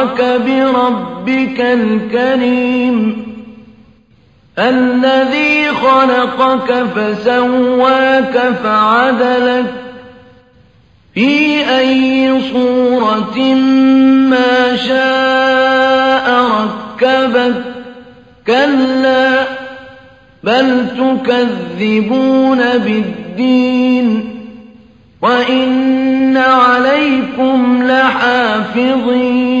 غَرَّكَ بِرَبِّكَ الْكَرِيمِ الَّذِي خَلَقَكَ فَسَوَّاكَ فَعَدَلَكَ فِي أَيِّ صُورَةٍ مَّا شَاءَ رَكَّبَكَ كَلَّا بَلْ تُكَذِّبُونَ بِالدِّينِ وَإِنَّ عَلَيْكُمْ لَحَافِظِينَ